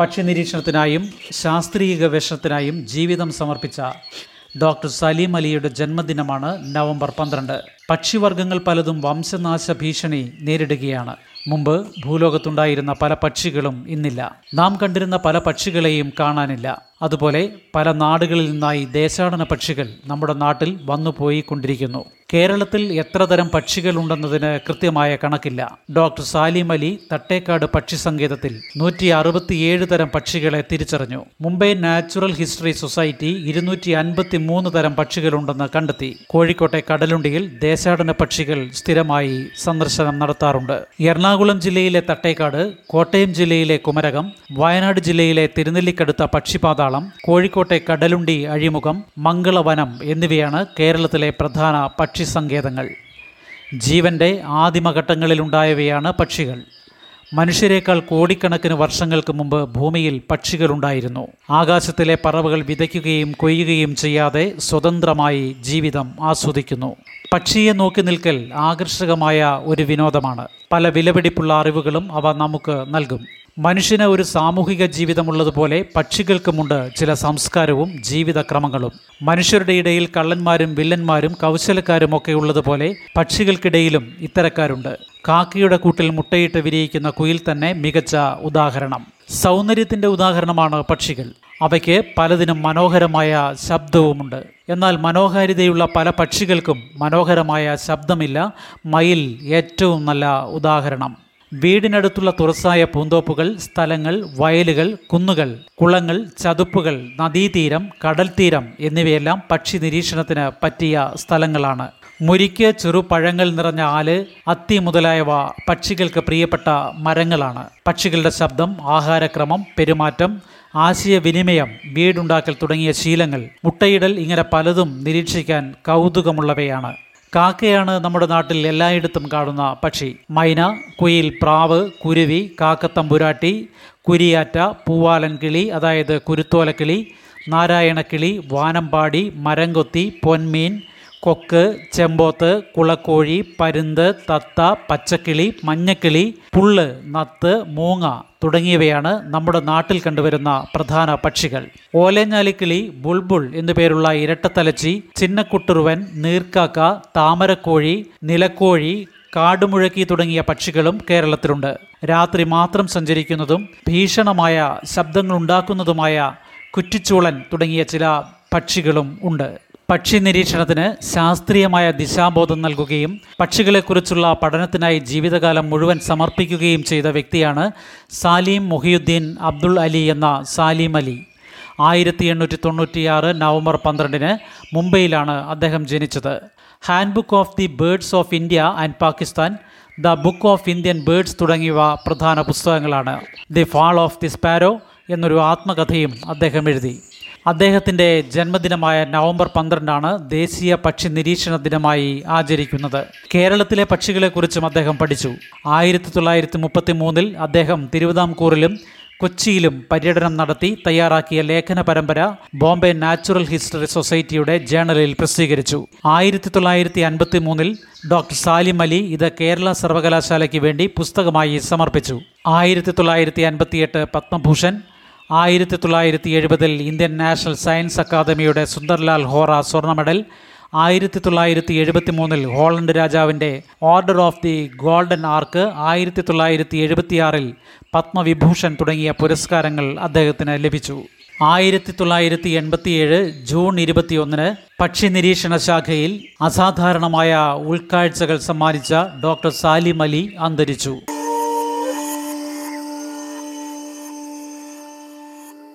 പക്ഷി നിരീക്ഷണത്തിനായും ശാസ്ത്രീയ ഗവേഷണത്തിനായും ജീവിതം സമർപ്പിച്ച ഡോക്ടർ സലീം അലിയുടെ ജന്മദിനമാണ് നവംബർ പന്ത്രണ്ട്. പക്ഷിവർഗങ്ങൾ പലതും വംശനാശ ഭീഷണി നേരിടുകയാണ്. മുമ്പ് ഭൂലോകത്തുണ്ടായിരുന്ന പല പക്ഷികളും ഇന്നില്ല. നാം കണ്ടിരുന്ന പല പക്ഷികളെയും കാണാനില്ല. അതുപോലെ പല നാടുകളിൽ നിന്നായി ദേശാടന പക്ഷികൾ നമ്മുടെ നാട്ടിൽ വന്നു പോയിക്കൊണ്ടിരിക്കുന്നു കേരളത്തിൽ എത്ര തരം പക്ഷികൾ ഉണ്ടെന്നതിന് കൃത്യമായ കണക്കില്ല. ഡോക്ടർ സാലിം അലി തട്ടേക്കാട് പക്ഷി സങ്കേതത്തിൽ നൂറ്റി അറുപത്തിയേഴ് തരം പക്ഷികളെ തിരിച്ചറിഞ്ഞു. മുംബൈ നാച്ചുറൽ ഹിസ്റ്ററി സൊസൈറ്റി ഇരുന്നൂറ്റി അൻപത്തി മൂന്ന് തരം പക്ഷികളുണ്ടെന്ന് കണ്ടെത്തി. കോഴിക്കോട്ടെ കടലുണ്ടിയിൽ ദേശാടന പക്ഷികൾ സ്ഥിരമായി സന്ദർശനം നടത്താറുണ്ട്. എറണാകുളം ജില്ലയിലെ തട്ടേക്കാട് കോട്ടയം ജില്ലയിലെ കുമരകം വയനാട് ജില്ലയിലെ തിരുനെല്ലിക്കടുത്ത പക്ഷിപാതാളം കോഴിക്കോട്ടെ കടലുണ്ടി അഴിമുഖം മംഗളവനം എന്നിവയാണ് കേരളത്തിലെ പ്രധാന പക്ഷി സങ്കേതങ്ങൾ ജീവന്റെ ആദിമഘട്ടങ്ങളിലുണ്ടായവയാണ് പക്ഷികൾ. മനുഷ്യരെക്കാൾ കോടിക്കണക്കിന് വർഷങ്ങൾക്ക് മുമ്പ് ഭൂമിയിൽ പക്ഷികളുണ്ടായിരുന്നു. ആകാശത്തിലെ പറവകൾ വിതയ്ക്കുകയും കൊയ്യുകയും ചെയ്യാതെ സ്വതന്ത്രമായി ജീവിതം ആസ്വദിക്കുന്നു. പക്ഷിയെ നോക്കി നിൽക്കൽ ആകർഷകമായ ഒരു വിനോദമാണ്. പല വിലപിടിപ്പുള്ള അറിവുകളും അവ നമുക്ക് നൽകും. മനുഷ്യന് ഒരു സാമൂഹിക ജീവിതമുള്ളതുപോലെ പക്ഷികൾക്കുമുണ്ട് ചില സംസ്കാരവും ജീവിതക്രമങ്ങളും. മനുഷ്യരുടെ ഇടയിൽ കള്ളന്മാരും വില്ലന്മാരും കൗശലക്കാരും ഒക്കെ ഉള്ളതുപോലെ പക്ഷികൾക്കിടയിലും ഇത്തരക്കാരുണ്ട്. കാക്കയുടെ കൂട്ടിൽ മുട്ടയിട്ട് വിരിയിക്കുന്ന കുയിൽ തന്നെ മികച്ച ഉദാഹരണം. സൗന്ദര്യത്തിന്റെ ഉദാഹരണമാണ് പക്ഷികൾ. അവയ്ക്ക് പലതിനും മനോഹരമായ ശബ്ദവുമുണ്ട്. എന്നാൽ മനോഹാരിതയുള്ള പല പക്ഷികൾക്കും മനോഹരമായ ശബ്ദമില്ല. മയിൽ ഏറ്റവും നല്ല ഉദാഹരണം. വീടിനടുത്തുള്ള തുറസായ പൂന്തോപ്പുകൾ സ്ഥലങ്ങൾ വയലുകൾ കുന്നുകൾ കുളങ്ങൾ ചതുപ്പുകൾ നദീതീരം കടൽത്തീരം എന്നിവയെല്ലാം പക്ഷി നിരീക്ഷണത്തിന് പറ്റിയ സ്ഥലങ്ങളാണ്. മുരിക്ക് ചെറുപഴങ്ങൾ നിറഞ്ഞ ആൽ അത്തി മുതലായവ പക്ഷികൾക്ക് പ്രിയപ്പെട്ട മരങ്ങളാണ്. പക്ഷികളുടെ ശബ്ദം ആഹാരക്രമം പെരുമാറ്റം ആശയവിനിമയം വീടുണ്ടാക്കൽ തുടങ്ങിയ ശീലങ്ങൾ മുട്ടയിടൽ ഇങ്ങനെ പലതും നിരീക്ഷിക്കാൻ കൗതുകമുള്ളവയാണ്. കാക്കയാണ് നമ്മുടെ നാട്ടിൽ എല്ലായിടത്തും കാണുന്ന പക്ഷി. മൈന കുയിൽ പ്രാവ് കുരുവി കാക്കത്തമ്പുരാട്ടി കുരിയാറ്റ പൂവാലൻ കിളി അതായത് കുരുത്തോലക്കിളി നാരായണക്കിളി വാനമ്പാടി മരംകൊത്തി പൊന്മീൻ കൊക്ക് ചെമ്പോത്ത് കുളക്കോഴി പരുന്ത് തത്ത പച്ചക്കിളി മഞ്ഞക്കിളി പുള്ള് നത്ത് മൂങ്ങ തുടങ്ങിയവയാണ് നമ്മുടെ നാട്ടിൽ കണ്ടുവരുന്ന പ്രധാന പക്ഷികൾ. ഓലഞ്ഞാലിക്കിളി ബുൾബുൾ എന്നുപേരുള്ള ഇരട്ടത്തലച്ചി ചിന്നക്കുട്ടുറുവൻ നീർക്കാക്ക താമരക്കോഴി നിലക്കോഴി കാടുമുഴക്കി തുടങ്ങിയ പക്ഷികളും കേരളത്തിലുണ്ട്. രാത്രി മാത്രം സഞ്ചരിക്കുന്നതും ഭീഷണമായ ശബ്ദങ്ങളുണ്ടാക്കുന്നതുമായ കുറ്റിച്ചൂളൻ തുടങ്ങിയ ചില പക്ഷികളും ഉണ്ട്. പക്ഷി നിരീക്ഷണത്തിന് ശാസ്ത്രീയമായ ദിശാബോധം നൽകുകയും പക്ഷികളെക്കുറിച്ചുള്ള പഠനത്തിനായി ജീവിതകാലം മുഴുവൻ സമർപ്പിക്കുകയും ചെയ്ത വ്യക്തിയാണ് സാലിം മുഹിയുദ്ദീൻ അബ്ദുൾ അലി എന്ന സാലിം അലി. ആയിരത്തി എണ്ണൂറ്റി തൊണ്ണൂറ്റിയാറ് നവംബർ പന്ത്രണ്ടിന് മുംബൈയിലാണ് അദ്ദേഹം ജനിച്ചത്. Handbook of the birds of India and Pakistan the book of Indian birds തുടങ്ങിയവ പ്രധാന പുസ്തകങ്ങളാണ്. The fall of the sparrow എന്നൊരു ആത്മകഥയും അദ്ദേഹം എഴുതി. അദ്ദേഹത്തിന്റെ ജന്മദിനമായ നവംബർ പന്ത്രണ്ടാണ് ദേശീയ പക്ഷി നിരീക്ഷണ ദിനമായി ആചരിക്കുന്നത്. കേരളത്തിലെ പക്ഷികളെക്കുറിച്ചും അദ്ദേഹം പഠിച്ചു. ആയിരത്തി തൊള്ളായിരത്തി മുപ്പത്തി മൂന്നിൽ അദ്ദേഹം തിരുവിതാംകൂറിലും കൊച്ചിയിലും പര്യടനം നടത്തി തയ്യാറാക്കിയ ലേഖന പരമ്പര ബോംബെ നാച്ചുറൽ ഹിസ്റ്ററി സൊസൈറ്റിയുടെ ജേണലിൽ പ്രസിദ്ധീകരിച്ചു. ആയിരത്തി തൊള്ളായിരത്തി അൻപത്തി മൂന്നിൽ ഡോക്ടർ സാലിം അലി ഇത് കേരള സർവകലാശാലയ്ക്ക് വേണ്ടി പുസ്തകമായി സമർപ്പിച്ചു. ആയിരത്തി തൊള്ളായിരത്തി അൻപത്തിയെട്ട് പത്മഭൂഷൺ ആയിരത്തി തൊള്ളായിരത്തി എഴുപതിൽ ഇന്ത്യൻ നാഷണൽ സയൻസ് അക്കാദമിയുടെ സുന്ദർലാൽ ഹോറ സ്വർണ മെഡൽ ആയിരത്തി തൊള്ളായിരത്തി എഴുപത്തി മൂന്നിൽ ഹോളണ്ട് രാജാവിന്റെ order of the golden ark ആയിരത്തി തൊള്ളായിരത്തി എഴുപത്തിയാറിൽ പത്മവിഭൂഷൺ തുടങ്ങിയ പുരസ്കാരങ്ങൾ അദ്ദേഹത്തിന് ലഭിച്ചു. ആയിരത്തി തൊള്ളായിരത്തി എൺപത്തിയേഴ് ജൂൺ ഇരുപത്തിയൊന്നിന് പക്ഷി നിരീക്ഷണ ശാഖയിൽ അസാധാരണമായ ഉൾക്കാഴ്ചകൾ സമ്മാനിച്ച ഡോക്ടർ സാലിം അലി അന്തരിച്ചു.